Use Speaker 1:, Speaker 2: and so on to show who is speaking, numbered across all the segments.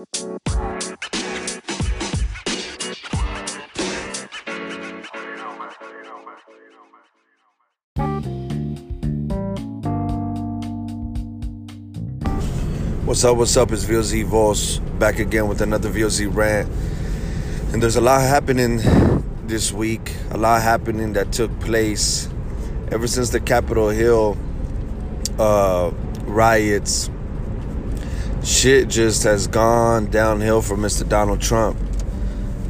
Speaker 1: What's up? What's up? It's VOZ Voss back again with another VOZ rant. And there's a lot happening this week, a lot happening that took place ever since the Capitol Hill uh, riots. Shit just has gone downhill for Mr. Donald Trump.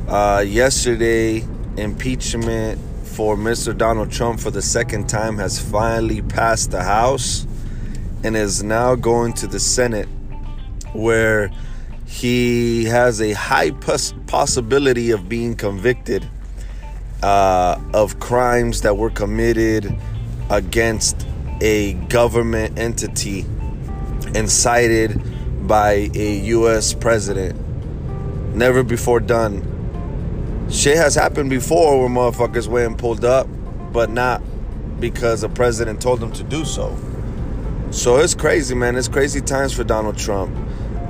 Speaker 1: Uh, yesterday, impeachment for Mr. Donald Trump for the second time has finally passed the House and is now going to the Senate where he has a high pos- possibility of being convicted uh, of crimes that were committed against a government entity incited by a U.S. president. Never before done. Shit has happened before where motherfuckers went and pulled up, but not because a president told them to do so. So it's crazy, man. It's crazy times for Donald Trump.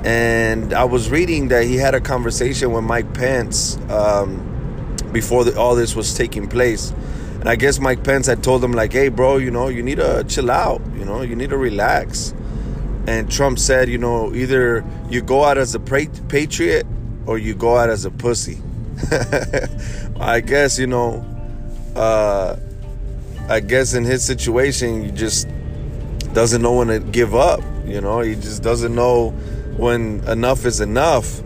Speaker 1: And I was reading that he had a conversation with Mike Pence um, before the, all this was taking place. And I guess Mike Pence had told him, like, hey, bro, you know, you need to chill out. You know, you need to relax. And Trump said, you know, either you go out as a patriot or you go out as a pussy. I guess, you know, uh, I guess in his situation, he just doesn't know when to give up. You know, he just doesn't know when enough is enough.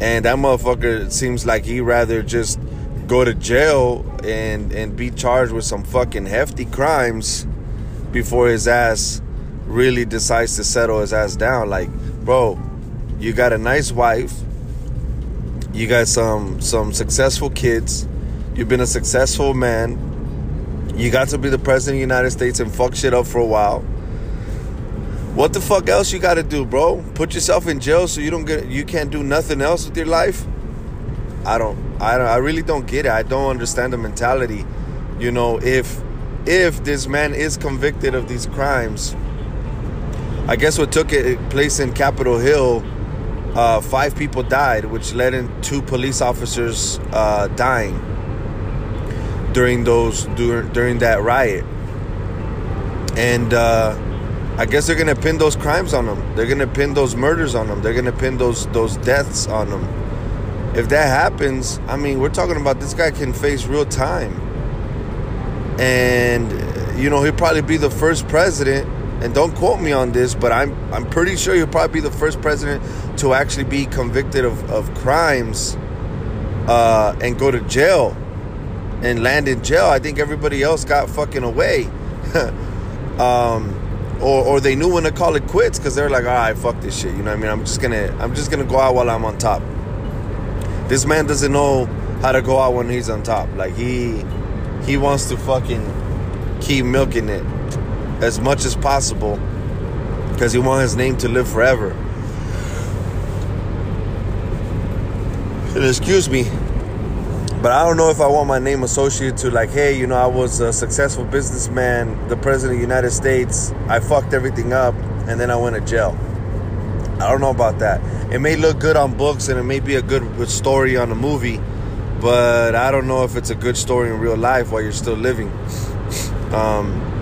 Speaker 1: And that motherfucker seems like he rather just go to jail and and be charged with some fucking hefty crimes before his ass really decides to settle his ass down. Like, bro, you got a nice wife, you got some some successful kids, you've been a successful man, you got to be the president of the United States and fuck shit up for a while what the fuck else you got to do, bro? Put yourself in jail so you don't get you can't do nothing else with your life? I don't I don't I really don't get it. I don't understand the mentality. You know, if if this man is convicted of these crimes, I guess what took it place in Capitol Hill, uh, five people died, which led in two police officers uh, dying during those during during that riot. And uh, I guess they're gonna pin those crimes on them. They're gonna pin those murders on them. They're gonna pin those those deaths on them. If that happens, I mean, we're talking about this guy can face real time, and you know he'll probably be the first president. And don't quote me on this, but I'm I'm pretty sure he'll probably be the first president to actually be convicted of of crimes uh, and go to jail and land in jail. I think everybody else got fucking away. um, or, or they knew when to call it quits because they're like, all right, fuck this shit. You know what I mean? I'm just gonna I'm just gonna go out while I'm on top. This man doesn't know how to go out when he's on top. Like he he wants to fucking keep milking it as much as possible because he wants his name to live forever. And excuse me, but I don't know if I want my name associated to like, hey, you know, I was a successful businessman, the president of the United States. I fucked everything up, and then I went to jail. I don't know about that. It may look good on books, and it may be a good story on a movie, but I don't know if it's a good story in real life while you're still living. Um,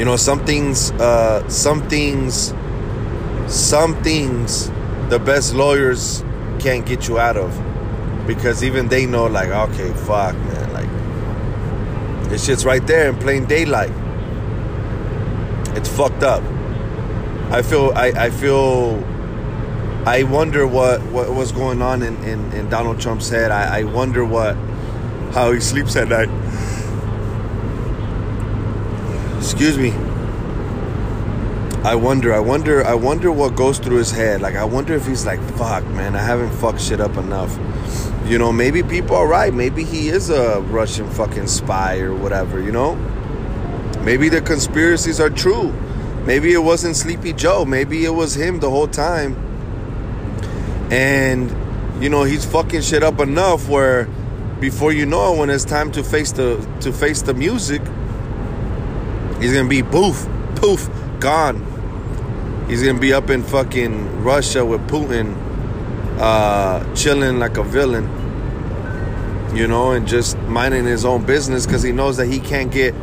Speaker 1: you know, some things, uh, some things, some things, the best lawyers can't get you out of because even they know like okay fuck man like this shit's right there in plain daylight. It's fucked up. I feel i, I feel i wonder what what was going on in, in, in donald trump's head. I, I wonder what how he sleeps at night excuse me I wonder, I wonder, I wonder what goes through his head. Like, I wonder if he's like, fuck, man, I haven't fucked shit up enough. You know, maybe people are right. Maybe he is a Russian fucking spy or whatever, you know? Maybe the conspiracies are true. Maybe it wasn't Sleepy Joe. Maybe it was him the whole time. And, you know, he's fucking shit up enough where before you know it, when it's time to face the to face the music, he's gonna be poof, poof, gone. He's gonna be up in fucking Russia with Putin uh, chilling like a villain, you know, and just minding his own business because he knows that he can't get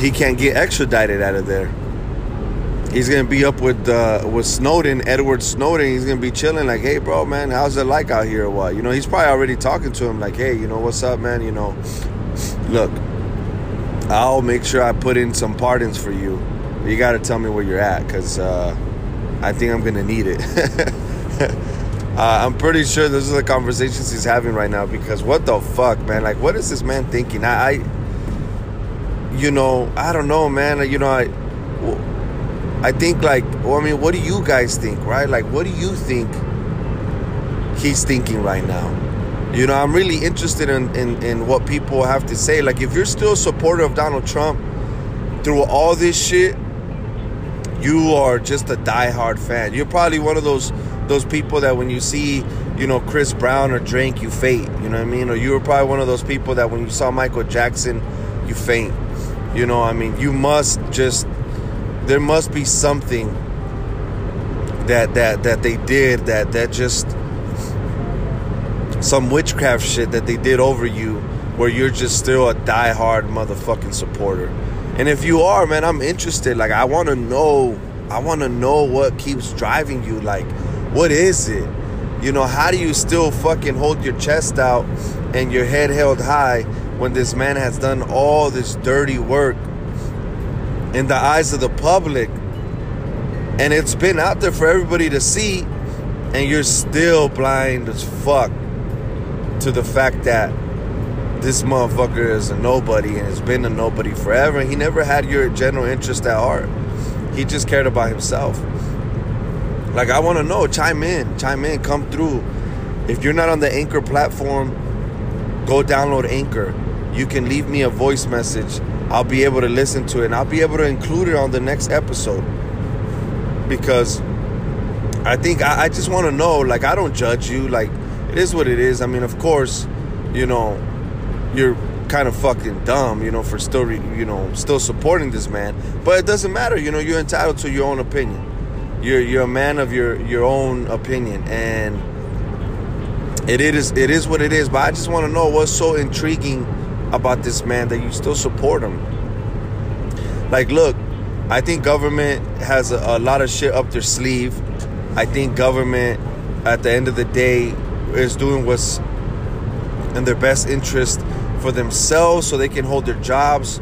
Speaker 1: he can't get extradited out of there. He's gonna be up with uh, with Snowden, Edward Snowden. He's gonna be chilling, like, hey, bro, man, how's it like out here or what? You know, he's probably already talking to him, like, hey, you know, what's up, man? You know, look, I'll make sure I put in some pardons for you. You got to tell me where you're at, cause uh, I think I'm gonna need it. uh, I'm pretty sure those are the conversations he's having right now. Because what the fuck, man? Like, what is this man thinking? I, I you know, I don't know, man. You know, I I think like, well, I mean, what do you guys think, right? Like, what do you think he's thinking right now? You know, I'm really interested in, in, in what people have to say. Like, if you're still a supporter of Donald Trump through all this shit, you are just a diehard fan. You're probably one of those those people that when you see, you know, Chris Brown or Drake, you faint. You know what I mean? Or you were probably one of those people that when you saw Michael Jackson, you faint. You know, I mean, you must just there must be something that that that they did that that just some witchcraft shit that they did over you where you're just still a die-hard motherfucking supporter. And if you are, man, I'm interested. Like I want to know I want to know what keeps driving you like what is it? You know, how do you still fucking hold your chest out and your head held high when this man has done all this dirty work in the eyes of the public and it's been out there for everybody to see and you're still blind as fuck to the fact that this motherfucker is a nobody and has been a nobody forever he never had your general interest at heart. He just cared about himself. Like i want to know chime in chime in come through. If you're not on the anchor platform go download anchor. You can leave me a voice message I'll be able to listen to it and I'll be able to include it on the next episode. Because I think I, I just want to know, like, I don't judge you. Like, it is what it is. I mean, of course, you know, you're kind of fucking dumb, you know, for still, you know, still supporting this man. But it doesn't matter, you know, you're entitled to your own opinion. You're you're a man of your your own opinion, and it is it is what it is. But I just want to know what's so intriguing about this man that you still support him. Like, look, I think government has a, a lot of shit up their sleeve. I think government, at the end of the day, is doing what's in their best interest for themselves so they can hold their jobs,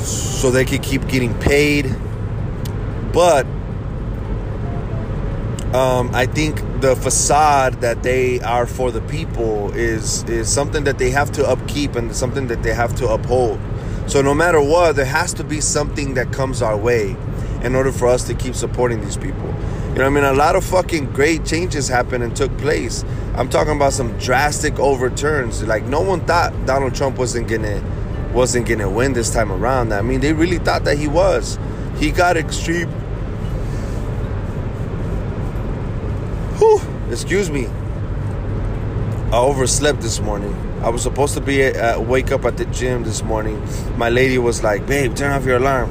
Speaker 1: so they can keep getting paid. But um, I think the facade that they are for the people is is something that they have to upkeep and something that they have to uphold. So no matter what, there has to be something that comes our way in order for us to keep supporting these people. You know, I mean, a lot of fucking great changes happened and took place. I'm talking about some drastic overturns. Like no one thought Donald Trump wasn't gonna wasn't gonna win this time around. I mean, they really thought that he was. He got extreme Whew, excuse me. I overslept this morning. I was supposed to be uh, wake up at the gym this morning. My lady was like, "Babe, turn off your alarm."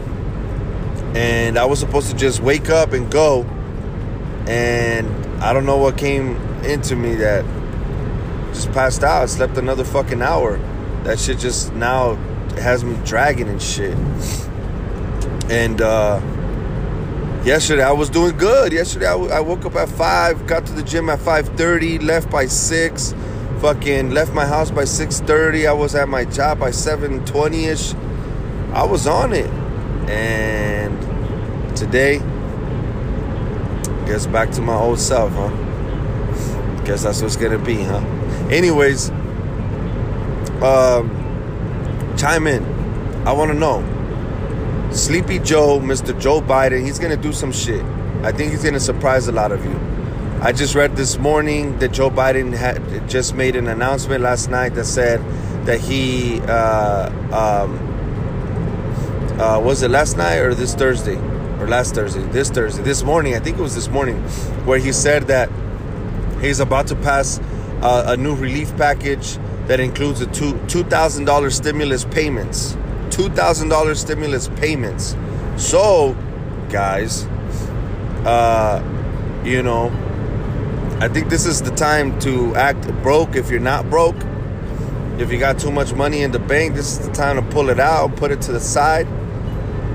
Speaker 1: And I was supposed to just wake up and go. And I don't know what came into me that just passed out. I slept another fucking hour. That shit just now has me dragging and shit. And uh yesterday I was doing good. Yesterday I, w- I woke up at five, got to the gym at five thirty, left by six, fucking left my house by six thirty. I was at my job by seven twenty ish. I was on it, and today, guess back to my old self, huh? Guess that's what's gonna be, huh? Anyways, um, chime in. I want to know Sleepy Joe, Mr. Joe Biden, he's going to do some shit. I think he's going to surprise a lot of you. I just read this morning that Joe Biden had just made an announcement last night that said that he uh, um, uh, was it last night or this Thursday or last Thursday? This Thursday, this morning. I think it was this morning, where he said that he's about to pass uh, a new relief package that includes a two two thousand dollars stimulus payments $2,000 stimulus payments. So, guys, uh, you know, I think this is the time to act broke if you're not broke. If you got too much money in the bank, this is the time to pull it out, put it to the side.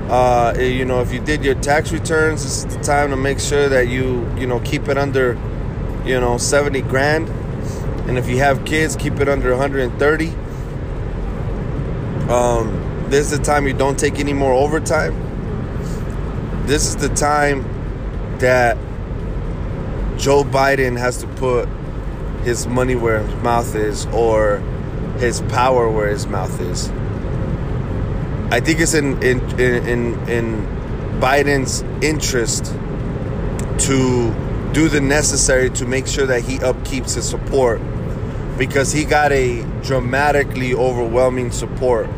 Speaker 1: Uh, you know, if you did your tax returns, this is the time to make sure that you, you know, keep it under, you know, 70 grand. And if you have kids, keep it under 130. Um, this is the time you don't take any more overtime. This is the time that Joe Biden has to put his money where his mouth is or his power where his mouth is. I think it's in in in in Biden's interest to do the necessary to make sure that he upkeeps his support because he got a dramatically overwhelming support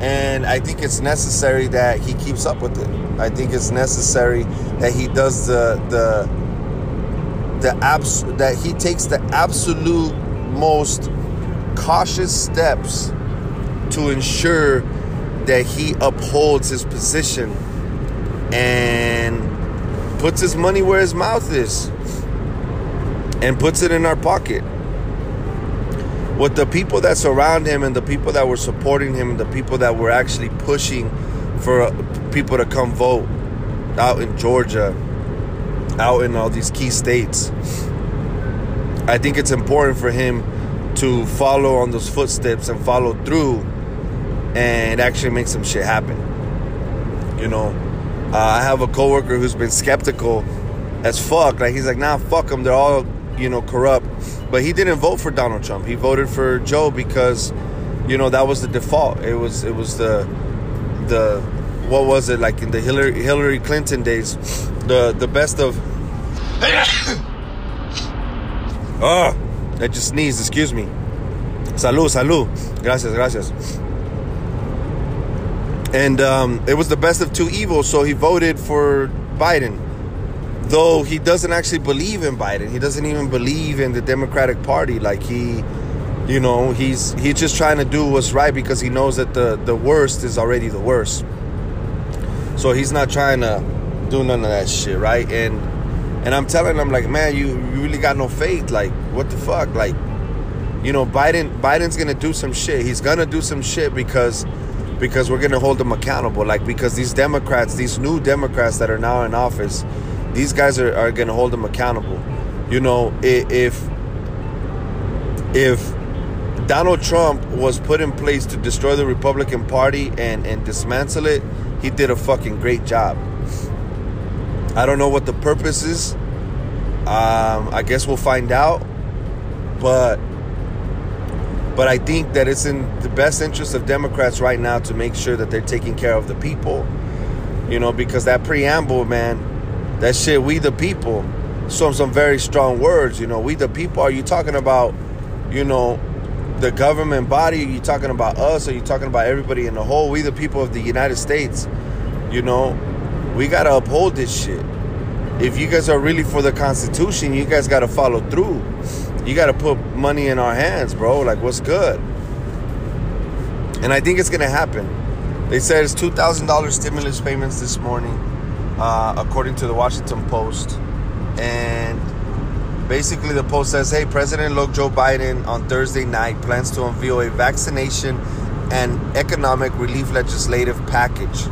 Speaker 1: and I think it's necessary that he keeps up with it. I think it's necessary that he does the the the abs that he takes the absolute most cautious steps to ensure that he upholds his position and puts his money where his mouth is and puts it in our pocket with the people that surround him and the people that were supporting him and the people that were actually pushing for people to come vote out in Georgia, out in all these key states. I think it's important for him to follow on those footsteps and follow through and actually make some shit happen. You know, uh, I have a coworker who's been skeptical as fuck. Like he's like, nah, fuck them. They're all you know corrupt. But he didn't vote for Donald Trump. He voted for Joe because, you know, that was the default. It was it was the the what was it like in the Hillary Hillary Clinton days, the the best of. oh, I just sneezed. Excuse me. Salud, salud. Gracias, gracias. And um, it was the best of two evils, so he voted for Biden though he doesn't actually believe in Biden. He doesn't even believe in the Democratic Party. Like he, you know, he's he's just trying to do what's right because he knows that the the worst is already the worst. So he's not trying to do none of that shit, right? And and I'm telling him like, man, you, you really got no faith. Like, what the fuck? Like, you know, Biden Biden's gonna do some shit. He's gonna do some shit because because we're gonna hold him accountable. Like because these Democrats, these new Democrats that are now in office, these guys are, are going to hold him accountable. You know, if if Donald Trump was put in place to destroy the Republican Party and, and dismantle it, he did a fucking great job. I don't know what the purpose is. Um, I guess we'll find out. But but I think that it's in the best interest of Democrats right now to make sure that they're taking care of the people. You know, because that preamble, man, that shit, we the people. Some some very strong words, you know. We the people. Are you talking about, you know, the government body? Are you talking about us? Are you talking about everybody in the whole? We the people of the United States. You know, we gotta uphold this shit. If you guys are really for the Constitution, you guys gotta follow through. You gotta put money in our hands, bro. Like, what's good? And I think it's gonna happen. They said it's two thousand dollars stimulus payments this morning uh, according to the Washington Post. And basically, the Post says, hey, President elect Joe Biden on Thursday night plans to unveil a vaccination and economic relief legislative package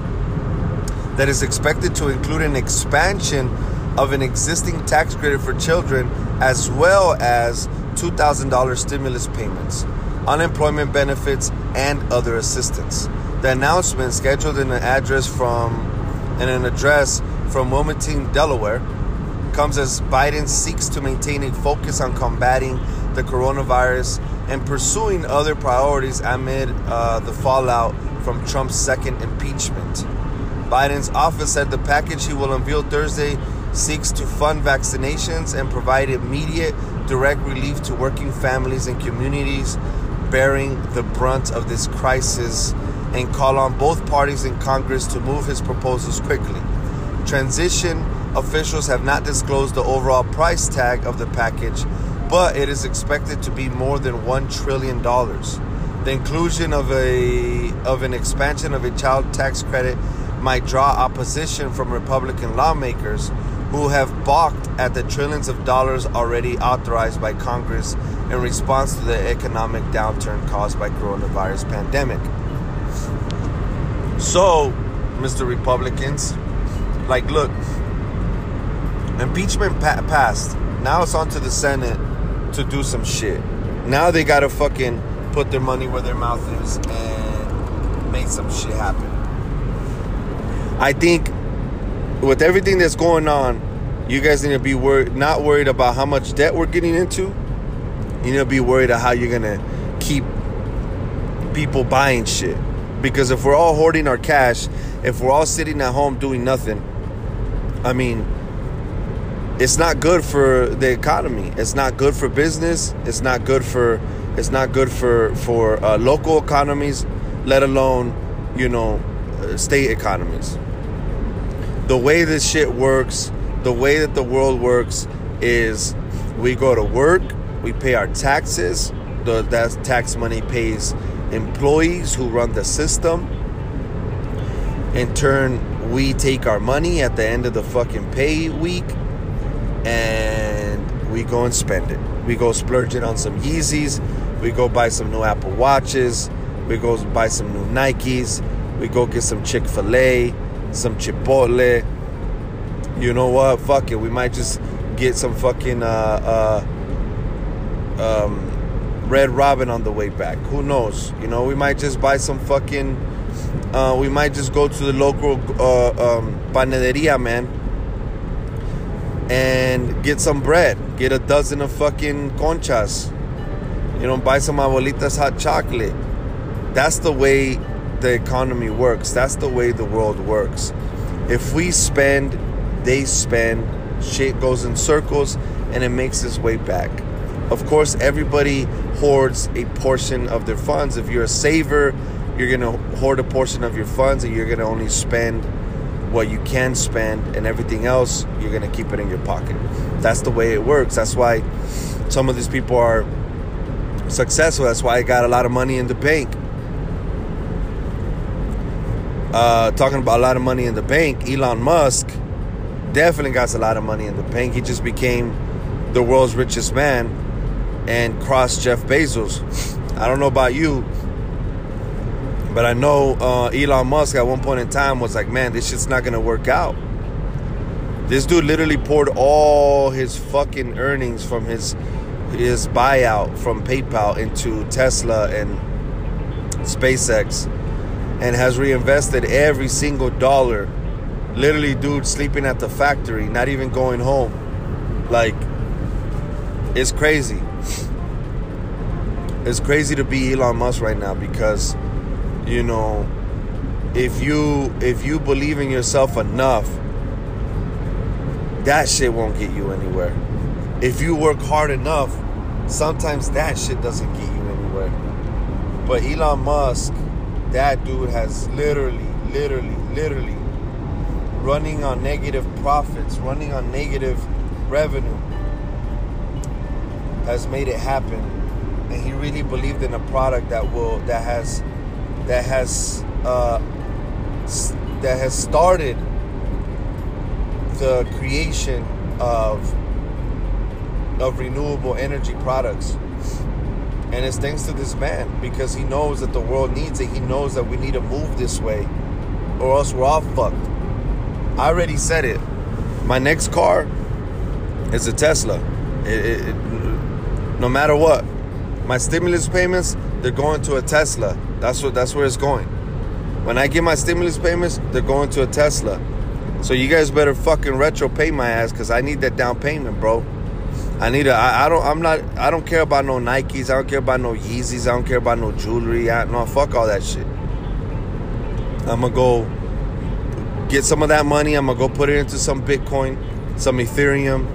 Speaker 1: that is expected to include an expansion of an existing tax credit for children as well as $2,000 stimulus payments, unemployment benefits, and other assistance. The announcement, scheduled in an address from and an address from Wilmington, Delaware, comes as Biden seeks to maintain a focus on combating the coronavirus and pursuing other priorities amid uh, the fallout from Trump's second impeachment. Biden's office said the package he will unveil Thursday seeks to fund vaccinations and provide immediate direct relief to working families and communities bearing the brunt of this crisis and call on both parties in Congress to move his proposals quickly. Transition officials have not disclosed the overall price tag of the package, but it is expected to be more than $1 trillion. The inclusion of a of an expansion of a child tax credit might draw opposition from Republican lawmakers who have balked at the trillions of dollars already authorized by Congress in response to the economic downturn caused by coronavirus pandemic. So, Mr. Republicans, like look, impeachment pa- passed. Now it's on to the Senate to do some shit. Now they got to fucking put their money where their mouth is and make some shit happen. I think with everything that's going on, you guys need to be worried, not worried about how much debt we're getting into. You need to be worried about how you're gonna keep people buying shit. Because if we're all hoarding our cash, if we're all sitting at home doing nothing, I mean, it's not good for the economy. It's not good for business. It's not good for it's not good for for uh, local economies, let alone you know uh, state economies the way this shit works, the way that the world works is we go to work, we pay our taxes, the that tax money pays employees who run the system. In turn, we take our money at the end of the fucking pay week and we go and spend it. We go splurge it on some Yeezys, we go buy some new Apple Watches, we go buy some new Nikes, we go get some Chick-fil-A, some Chipotle. You know what? Fuck it. We might just get some fucking uh, uh, um, Red Robin on the way back. Who knows? You know, we might just buy some fucking. Uh, we might just go to the local uh, um, panaderia, man, and get some bread. Get a dozen of fucking conchas. You know, buy some abuelitas hot chocolate. That's the way the economy works. That's the way the world works. If we spend, they spend, shit goes in circles and it makes its way back. Of course, everybody hoards a portion of their funds. If you're a saver, you're going to hoard a portion of your funds and you're going to only spend what you can spend and everything else you're going to keep it in your pocket. That's the way it works. That's why some of these people are successful. That's why I got a lot of money in the bank uh, talking about a lot of money in the bank, Elon Musk definitely got a lot of money in the bank. He just became the world's richest man and cross Jeff Bezos. I don't know about you, but I know uh, Elon Musk at one point in time was like, man, this shit's not gonna work out. This dude literally poured all his fucking earnings from his his buyout from PayPal into Tesla and SpaceX and has reinvested every single dollar. Literally, dude, sleeping at the factory, not even going home. Like, it's crazy. It's crazy to be Elon Musk right now because, you know, if you if you believe in yourself enough, that shit won't get you anywhere. If you work hard enough, sometimes that shit doesn't get you anywhere. But Elon Musk that dude has literally, literally, literally running on negative profits, running on negative revenue, has made it happen. And he really believed in a product that will that has that has uh, that has started the creation of of renewable energy products and it's thanks to this man because he knows that the world needs it. He knows that we need to move this way or else we're all fucked. I already said it. My next car is a Tesla. It, it, it, no matter what, my stimulus payments they're going to a Tesla. That's what that's where it's going. When I get my stimulus payments, they're going to a Tesla. So you guys better fucking retro pay my ass because I need that down payment, bro. I need a. I, I don't. I'm not. I don't care about no Nikes. I don't care about no Yeezys. I don't care about no jewelry. I, no, fuck all that shit. I'm gonna go get some of that money. I'm gonna go put it into some Bitcoin, some Ethereum.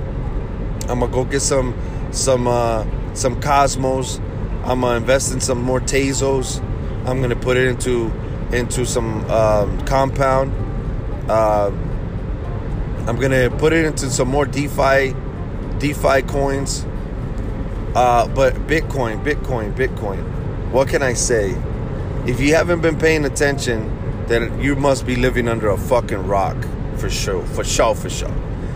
Speaker 1: I'm gonna go get some some uh, some Cosmos. I'm gonna invest in some more Tezos. I'm gonna put it into into some um, compound. Uh, I'm gonna put it into some more DeFi DeFi coins. Uh, but Bitcoin, Bitcoin, Bitcoin. What can I say? If you haven't been paying attention then you must be living under a fucking rock for sure, for sure, for sure.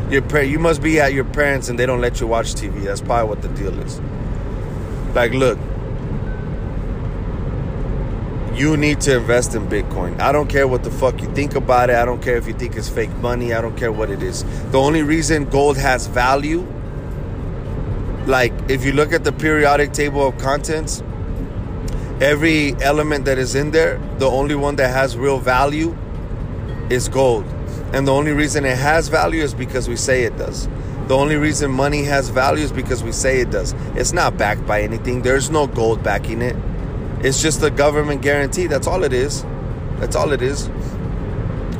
Speaker 1: Your par- you must be at your parents and they don't let you watch TV. That's probably what the deal is. Like, look, you need to invest in Bitcoin. I don't care what the fuck you think about it. I don't care if you think it's fake money. I don't care what it is. The only reason gold has value, like if you look at the periodic table of contents, every element that is in there, the only one that has real value is gold. And the only reason it has value is because we say it does. The only reason money has value is because we say it does. It's not backed by anything. There's no gold backing it. It's just a government guarantee. That's all it is. That's all it is.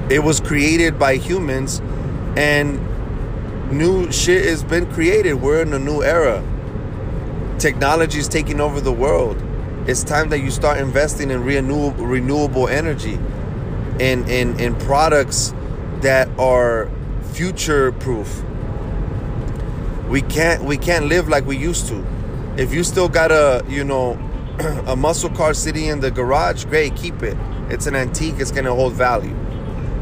Speaker 1: It was created by humans and new shit has been created. We're in a new era. Technology is taking over the world. It's time that you start investing in renewable renewable energy in in in products that are future proof. We can't we can't live like we used to. If you still got a, you know, a muscle car sitting in the garage, great, keep it. It's an antique, it's gonna hold value.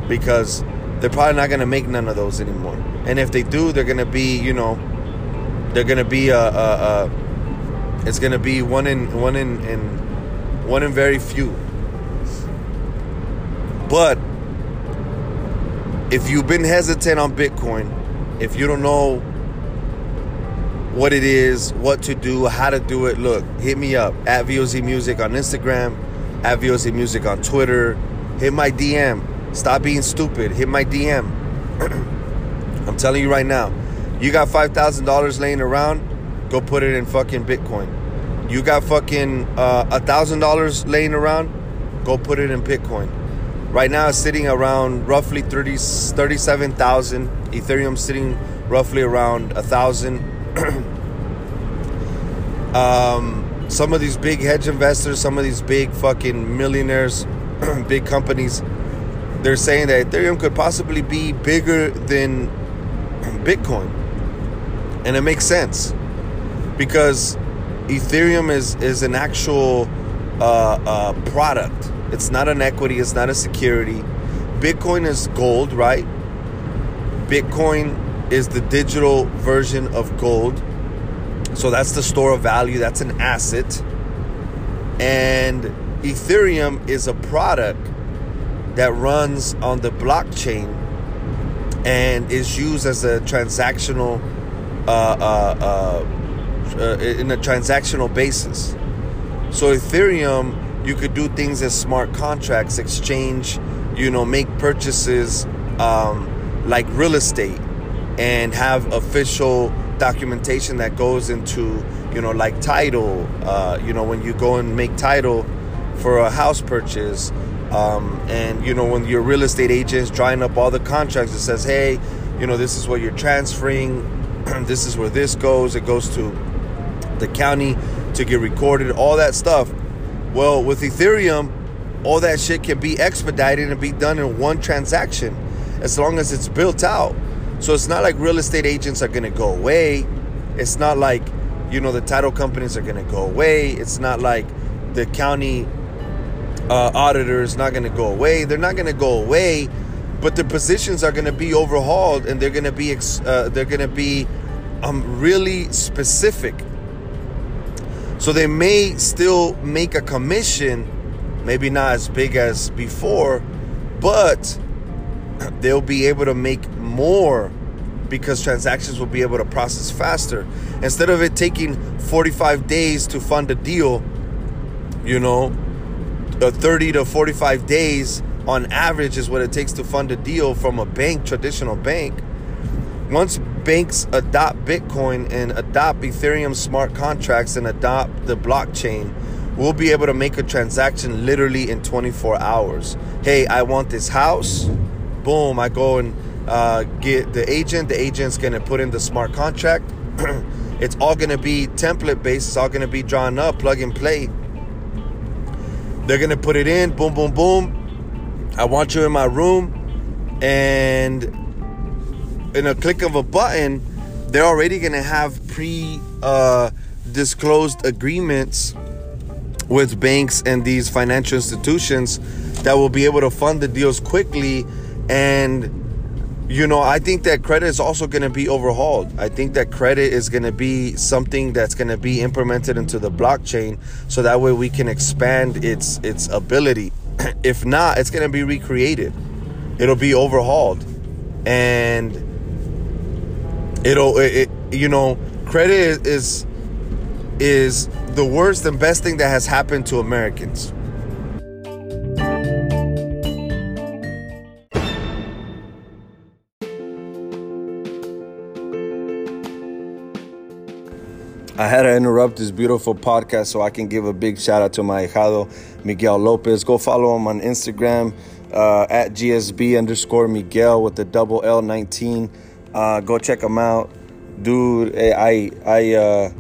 Speaker 1: Because they're probably not gonna make none of those anymore. And if they do, they're gonna be, you know, they're gonna be a, a, a it's gonna be one in one in, in one in very few. But if you've been hesitant on Bitcoin, if you don't know what it is, what to do, how to do it, look, hit me up at VOZ Music on Instagram, at VOZ Music on Twitter. Hit my DM. Stop being stupid. Hit my DM. I'm telling you right now, you got $5,000 laying around, go put it in fucking Bitcoin. You got fucking uh, a $1,000 laying around, go put it in Bitcoin. Right now it's sitting around roughly 30, 37,000. Ethereum sitting roughly around a thousand. um, some of these big hedge investors, some of these big fucking millionaires, big companies, they're saying that Ethereum could possibly be bigger than Bitcoin. And it makes sense because Ethereum is, is an actual uh, uh, product it's not an equity, it's not a security. Bitcoin is gold, right? Bitcoin is the digital version of gold. So that's the store of value, that's an asset. And Ethereum is a product that runs on the blockchain and is used as a transactional uh, uh, uh, uh in a transactional basis. So Ethereum you could do things as smart contracts, exchange, you know, make purchases um, like real estate and have official documentation that goes into, you know, like title. Uh, you know, when you go and make title for a house purchase, um, and you know, when your real estate agent is drawing up all the contracts, it says, hey, you know, this is what you're transferring, this is where this goes, it goes to the county to get recorded, all that stuff well, with Ethereum, all that shit can be expedited and be done in one transaction as long as it's built out. So it's not like real estate agents are going to go away. It's not like, you know, the title companies are going to go away. It's not like the county uh, auditor is not going to go away. They're not going to go away, but their positions are going to be overhauled and they're going to be ex- uh, they're going to be um, really specific so they may still make a commission, maybe not as big as before, but they'll be able to make more because transactions will be able to process faster. Instead of it taking 45 days to fund a deal, you know, 30 to 45 days on average is what it takes to fund a deal from a bank, traditional bank. Once banks adopt Bitcoin and adopt Ethereum smart contracts and adopt the blockchain, we'll be able to make a transaction literally in 24 hours. Hey, I want this house. Boom, I go and uh, get the agent. The agent's going to put in the smart contract. it's all going to be template based. It's all going to be drawn up, plug and play. They're going to put it in. Boom, boom, boom. I want you in my room. And in a click of a button, they're already going to have pre uh, disclosed agreements with banks and these financial institutions that will be able to fund the deals quickly and you know, I think that credit is also going to be overhauled. I think that credit is going to be something that's going to be implemented into the blockchain so that way we can expand its its ability. if not, it's going to be recreated. It'll be overhauled. And it'll it, it, you know, credit is is the worst and best thing that has happened to Americans. I had to interrupt this beautiful podcast so I can give a big shout out to my hijado, Miguel Lopez. Go follow him on Instagram uh, at GSB underscore Miguel with the double L 19. Uh, go check him out. Dude, eh, I, I, uh,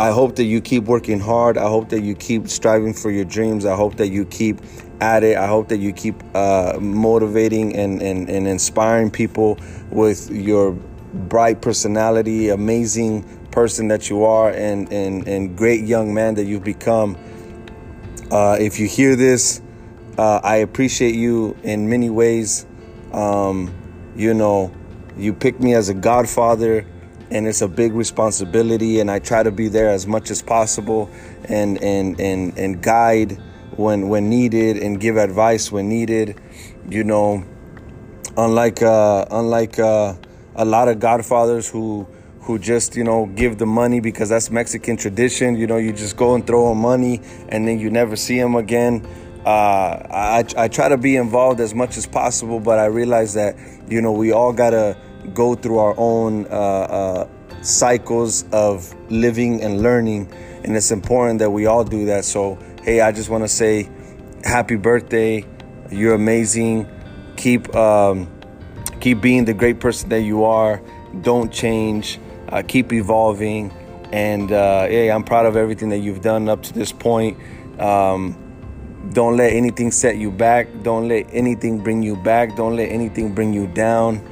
Speaker 1: I hope that you keep working hard. I hope that you keep striving for your dreams. I hope that you keep at it. I hope that you keep uh, motivating and, and, and inspiring people with your bright personality, amazing person that you are and, and, and great young man that you've become. Uh, if you hear this, uh, I appreciate you in many ways. Um, you know, you picked me as a godfather, and it's a big responsibility. And I try to be there as much as possible, and and and and guide when when needed, and give advice when needed. You know, unlike uh, unlike uh, a lot of godfathers who who just you know give the money because that's Mexican tradition. You know, you just go and throw them money and then you never see them again. Uh, I, I try to be involved as much as possible, but I realize that you know we all gotta go through our own uh, uh, cycles of living and learning, and it's important that we all do that. So hey, I just want to say happy birthday. You're amazing. Keep um, keep being the great person that you are. Don't change uh, keep evolving. And uh, yeah, I'm proud of everything that you've done up to this point. Um, don't let anything set you back. Don't let anything bring you back. Don't let anything bring you down.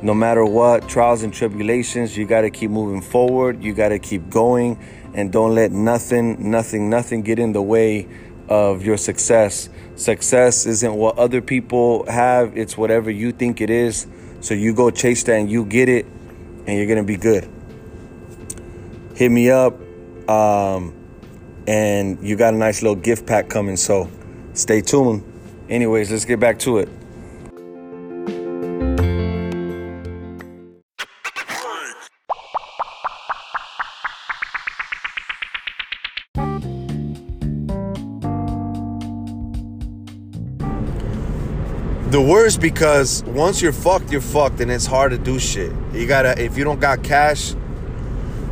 Speaker 1: No matter what, trials and tribulations, you got to keep moving forward. You got to keep going. And don't let nothing, nothing, nothing get in the way of your success. Success isn't what other people have, it's whatever you think it is. So you go chase that and you get it, and you're going to be good hit me up. Um, and you got a nice little gift pack coming, so stay tuned. Anyways, let's get back to it. The worst because once you're fucked, you're fucked, and it's hard to do shit. You gotta, if you don't got cash,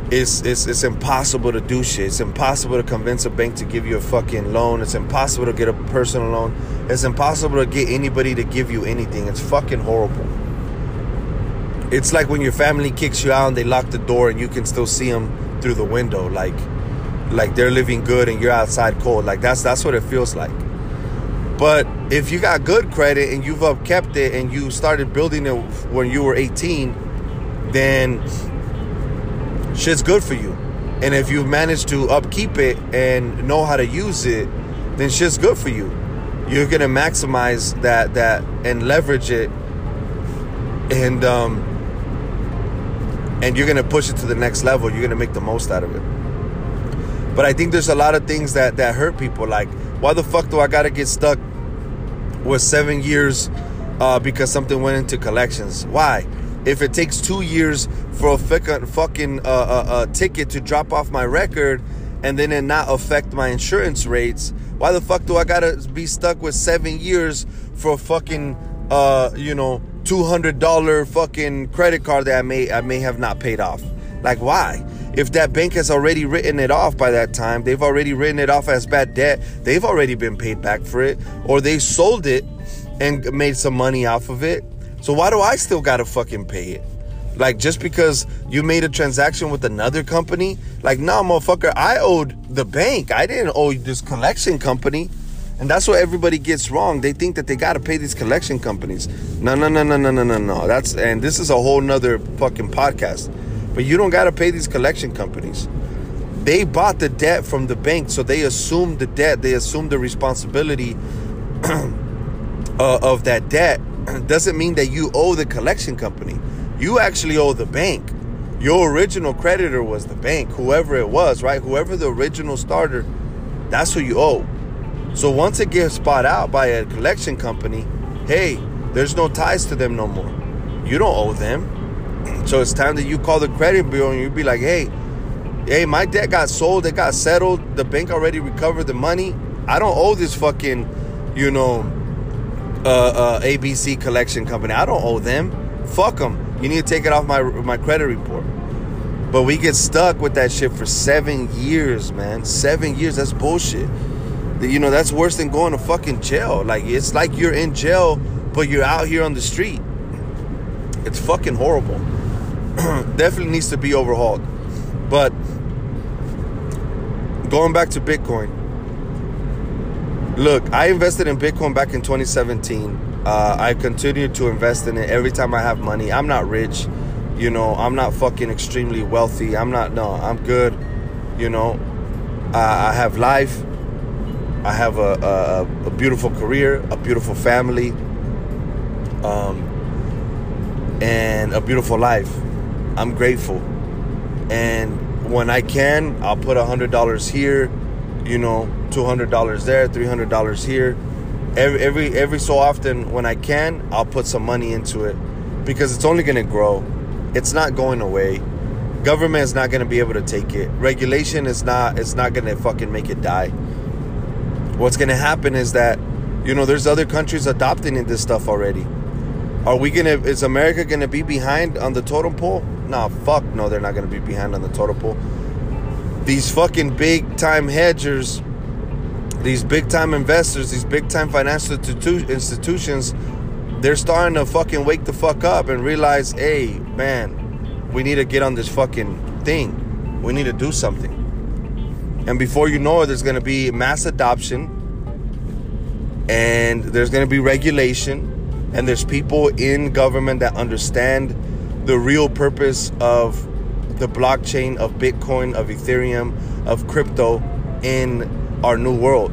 Speaker 1: it's, it's it's impossible to do shit. It's impossible to convince a bank to give you a fucking loan. It's impossible to get a personal loan. It's impossible to get anybody to give you anything. It's fucking horrible. It's like when your family kicks you out and they lock the door and you can still see them through the window, like like they're living good and you're outside cold. Like that's that's what it feels like. But if you got good credit and you've upkept it and you started building it when you were 18, then shit's good for you. And if you manage to upkeep it and know how to use it, then shit's good for you. You're gonna maximize that that and leverage it, and um, and you're gonna push it to the next level. You're gonna make the most out of it. But I think there's a lot of things that that hurt people. Like, why the fuck do I gotta get stuck with seven years uh, because something went into collections? Why? If it takes two years for a fucking uh, uh, uh, ticket to drop off my record and then it not affect my insurance rates, why the fuck do I gotta be stuck with seven years for a fucking, uh, you know, two hundred dollar fucking credit card that I may I may have not paid off? Like why? If that bank has already written it off by that time, they've already written it off as bad debt. They've already been paid back for it, or they sold it and made some money off of it so why do I still gotta fucking pay it? Like just because you made a transaction with another company, like nah, motherfucker, I owed the bank. I didn't owe this collection company. And that's what everybody gets wrong. They think that they gotta pay these collection companies. No, no, no, no, no, no, no, no. That's and this is a whole nother fucking podcast. But you don't gotta pay these collection companies. they bought the debt from the bank, so they assumed the debt, they assumed the responsibility uh, of that debt. Doesn't mean that you owe the collection company. You actually owe the bank. Your original creditor was the bank, whoever it was, right? Whoever the original starter, that's who you owe. So once it gets bought out by a collection company, hey, there's no ties to them no more. You don't owe them. So it's time that you call the credit bureau and you be like, hey, hey, my debt got sold, it got settled, the bank already recovered the money. I don't owe this fucking, you know, uh, uh, ABC collection company. I don't owe them. Fuck them. You need to take it off my my credit report. But we get stuck with that shit for seven years, man. Seven years. That's bullshit. You know, that's worse than going to fucking jail. Like it's like you're in jail, but you're out here on the street. It's fucking horrible. Definitely needs to be overhauled. But going back to Bitcoin. Look, I invested in Bitcoin back in 2017. Uh, I continue to invest in it every time I have money. I'm not rich, you know. I'm not fucking extremely wealthy. I'm not. No, I'm good. You know, uh, I have life. I have a, a, a, beautiful career, a beautiful family, um, and a beautiful life. I'm grateful, and when I can, I'll put a hundred dollars here, you know, two hundred dollars there, three hundred dollars here. Every, every every so often, when I can, I'll put some money into it because it's only gonna grow. It's not going away. Government is not gonna be able to take it. Regulation is not. It's not gonna fucking make it die what's going to happen is that you know there's other countries adopting this stuff already are we gonna is america gonna be behind on the totem pole nah fuck no they're not gonna be behind on the totem pole these fucking big time hedgers these big time investors these big time financial institutions they're starting to fucking wake the fuck up and realize hey man we need to get on this fucking thing we need to do something and before you know it, there's to be mass adoption and there's to be regulation. And there's people in government that understand the real purpose of the blockchain, of Bitcoin, of Ethereum, of crypto in our new world.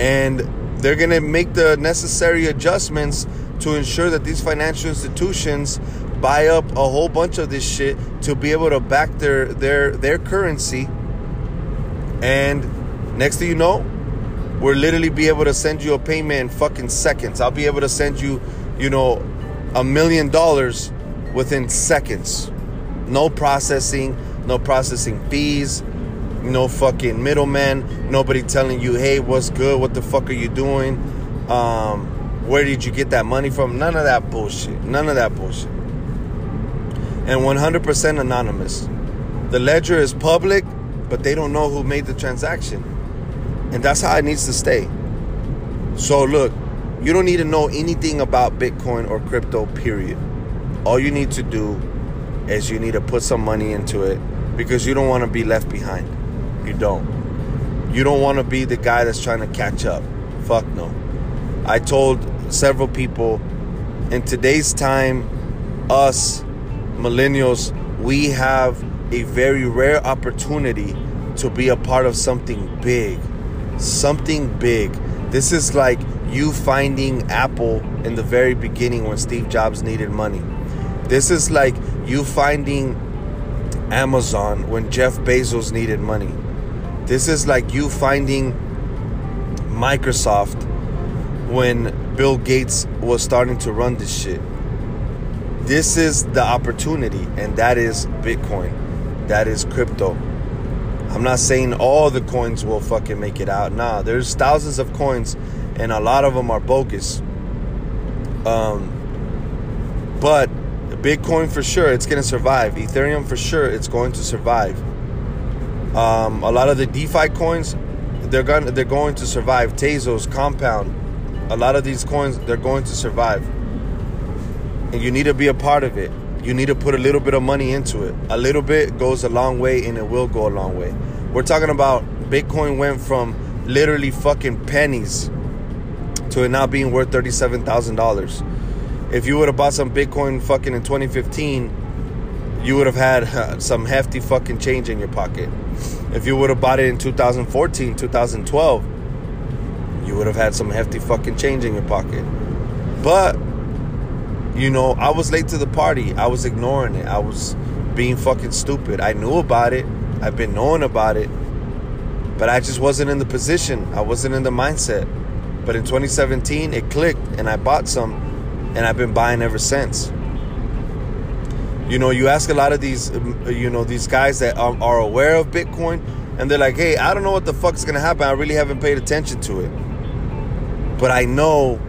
Speaker 1: And they're going to make the necessary adjustments to ensure that these financial institutions buy up a whole bunch of this shit to be able to back their their their currency. And next thing you know we'll literally be able to send you a payment in fucking seconds. I'll be able to send you you know a million dollars within seconds. No processing no processing fees no fucking middleman nobody telling you hey what's good what the fuck are you doing um, where did you get that money from none of that bullshit none of that bullshit and 100% anonymous. The ledger is public, but they don't know who made the transaction. And that's how it needs to stay. So, look, you don't need to know anything about Bitcoin or crypto, period. All you need to do is you need to put some money into it because you don't want to be left behind. You don't. You don't want to be the guy that's trying to catch up. Fuck no. I told several people in today's time, us millennials, we have a very rare opportunity to be a part of something big. Something big. This is like you finding Apple in the very beginning when Steve Jobs needed money. This is like you finding Amazon when Jeff Bezos needed money. This is like you finding Microsoft when Bill Gates was starting to run this shit this is the opportunity, and that is Bitcoin. That is crypto. I'm not saying all the coins will fucking make it out. Nah, there's thousands of coins, and a lot of them are bogus. Um, but Bitcoin for sure, it's gonna survive. Ethereum for sure, it's going to survive. Um, a lot of the DeFi coins, they're going they're going to survive. Tezos, Compound, a lot of these coins, they're going to survive and you need to be a part of it. You need to put a little bit of money into it. A little bit goes a long way and it will go a long way. We're talking about Bitcoin went from literally fucking pennies to it now being worth $37,000. If you would have bought some Bitcoin fucking in 2015, you would have had some hefty fucking change in your pocket. If you would have bought it in 2014, 2012, you would have had some hefty fucking change in your pocket. But, you know, I was late to the party. I was ignoring it. I was being fucking stupid. I knew about it. I've been knowing about it. But I just wasn't in the position. I wasn't in the mindset. But in 2017, it clicked and I bought some and I've been buying ever since. You know, you ask a lot of these, um, you know, these guys that are, are aware of Bitcoin and they're like, hey, I don't know what the fuck's gonna happen. I really haven't paid attention to it. But I know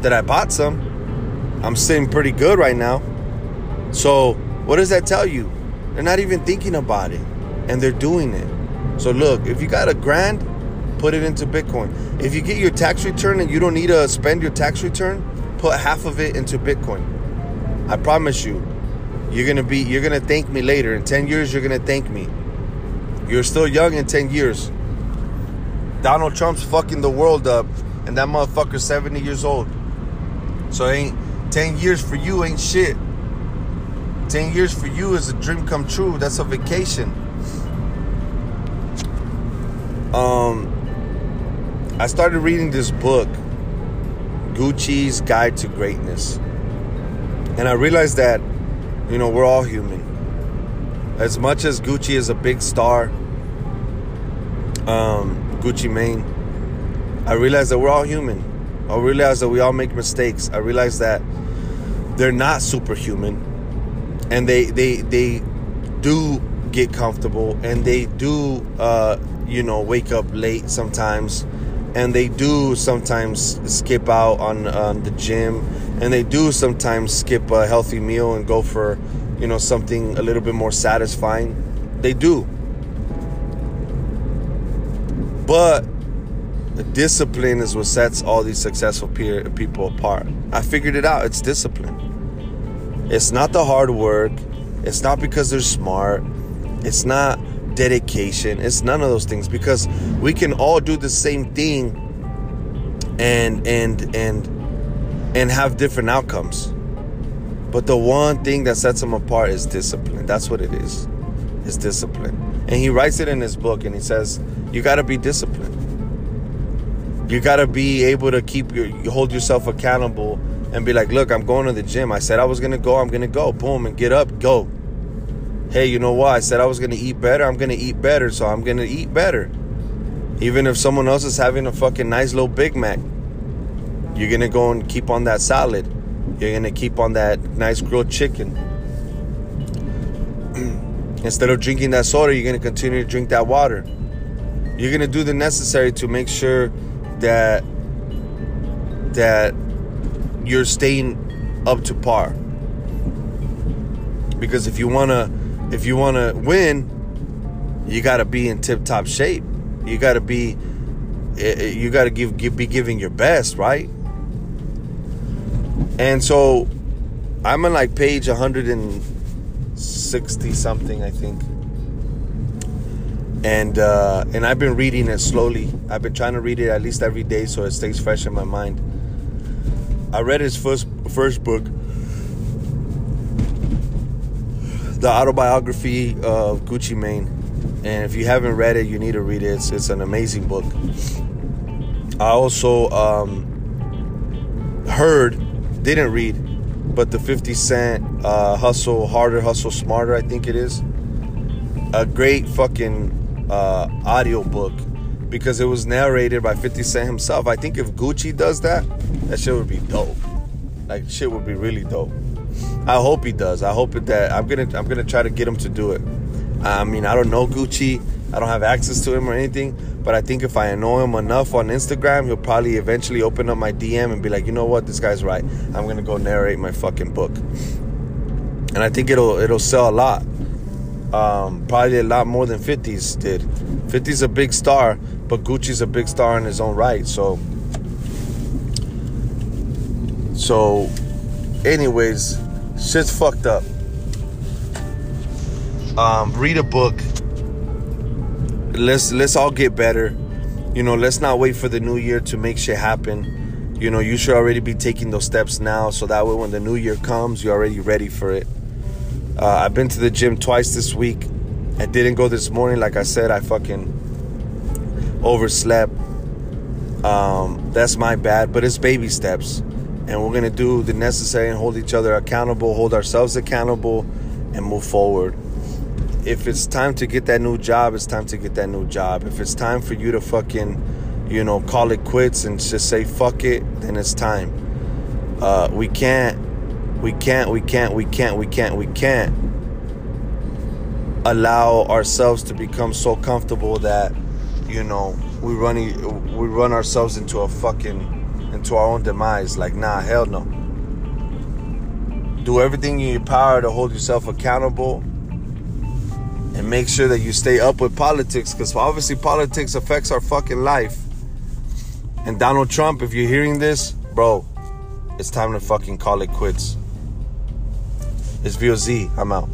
Speaker 1: that I bought some. I'm sitting pretty good right now. So, what does that tell you? They're not even thinking about it and they're doing it. So, look, if you got a grand, put it into Bitcoin. If you get your tax return and you don't need to spend your tax return, put half of it into Bitcoin. I promise you, you're gonna be you're gonna thank me later. In 10 years, you're gonna thank me. You're still young in 10 years. Donald Trump's fucking the world up, and that motherfucker's 70 years old. So ain't 10 years for you ain't shit. 10 years for you is a dream come true. That's a vacation. Um I started reading this book, Gucci's Guide to Greatness. And I realized that, you know, we're all human. As much as Gucci is a big star, um, Gucci Mane, I realize that we're all human. I realize that we all make mistakes. I realize that they're not superhuman, and they they they do get comfortable, and they do uh, you know wake up late sometimes, and they do sometimes skip out on the gym, and they do sometimes skip a healthy meal and go for you know something a little bit more satisfying. They do, but the discipline is what sets all these successful peer, people apart. I figured it out. It's discipline. It's not the hard work. It's not because they're smart. It's not dedication. It's none of those things because we can all do the same thing and and and and have different outcomes. But the one thing that sets them apart is discipline. That's what it is. It's discipline. And he writes it in his book and he says, you got to be disciplined you got to be able to keep your you hold yourself accountable and be like look i'm going to the gym i said i was going to go i'm going to go boom and get up go hey you know what i said i was going to eat better. I'm going to eat better so i'm going to eat better. Even if someone else is having a fucking nice little big mac you're going to go and keep on that salad. You're going to keep on that nice grilled chicken. Instead of drinking that soda you're going to continue to drink that water. You're going to do the necessary to make sure that that you're staying up to par. Because if you wanna if you wanna win, you gotta be in tip top shape. You gotta be eh, eh, you gotta give, give be giving your best, right? And so I'm on like page 160 something, I think and uh, and I've been reading it slowly. I've been trying to read it at least every day so it stays fresh in my mind. I read his first first book, the autobiography of Gucci Mane, and if you haven't read it, you need to read it. It's, it's an amazing book. I also um, heard, didn't read, but the 50 Cent uh, Hustle Harder, Hustle Smarter, I think it is. A great fucking uh, audio book because it was narrated by 50 Cent himself. I think if Gucci does that, that shit would be dope. Like shit would be really dope. I hope he does. I hope that I'm gonna I'm gonna try to get him to do it. I mean, I don't know Gucci. I don't have access to him or anything, but I think if I annoy him enough on Instagram, he'll probably eventually open up my DM and be like, you know what, this guy's right. I'm gonna go narrate my fucking book, and I think it'll it'll sell a lot. Um, probably a lot more than 50s did. 50's a big star, but Gucci's a big star in his own right. So, so, anyways, shit's fucked up. Um, read a book. Let's let's all get better. You know, let's not wait for the new year to make shit happen. You know, you should already be taking those steps now, so that way when the new year comes, you're already ready for it. Uh, I've been to the gym twice this week. I didn't go this morning. Like I said, I fucking overslept. Um, that's my bad, but it's baby steps. And we're going to do the necessary and hold each other accountable, hold ourselves accountable, and move forward. If it's time to get that new job, it's time to get that new job. If it's time for you to fucking, you know, call it quits and just say fuck it, then it's time. Uh, we can't, we can't, we can't, we can't, we can't, we can't allow ourselves to become so comfortable that, you know, we run we run ourselves into a fucking into our own demise. Like, nah, hell no. Do everything in your power to hold yourself accountable and make sure that you stay up with politics because obviously politics affects our fucking life. And Donald Trump, if you're hearing this, bro, it's time to fucking call it quits. It's VOZ. I'm out.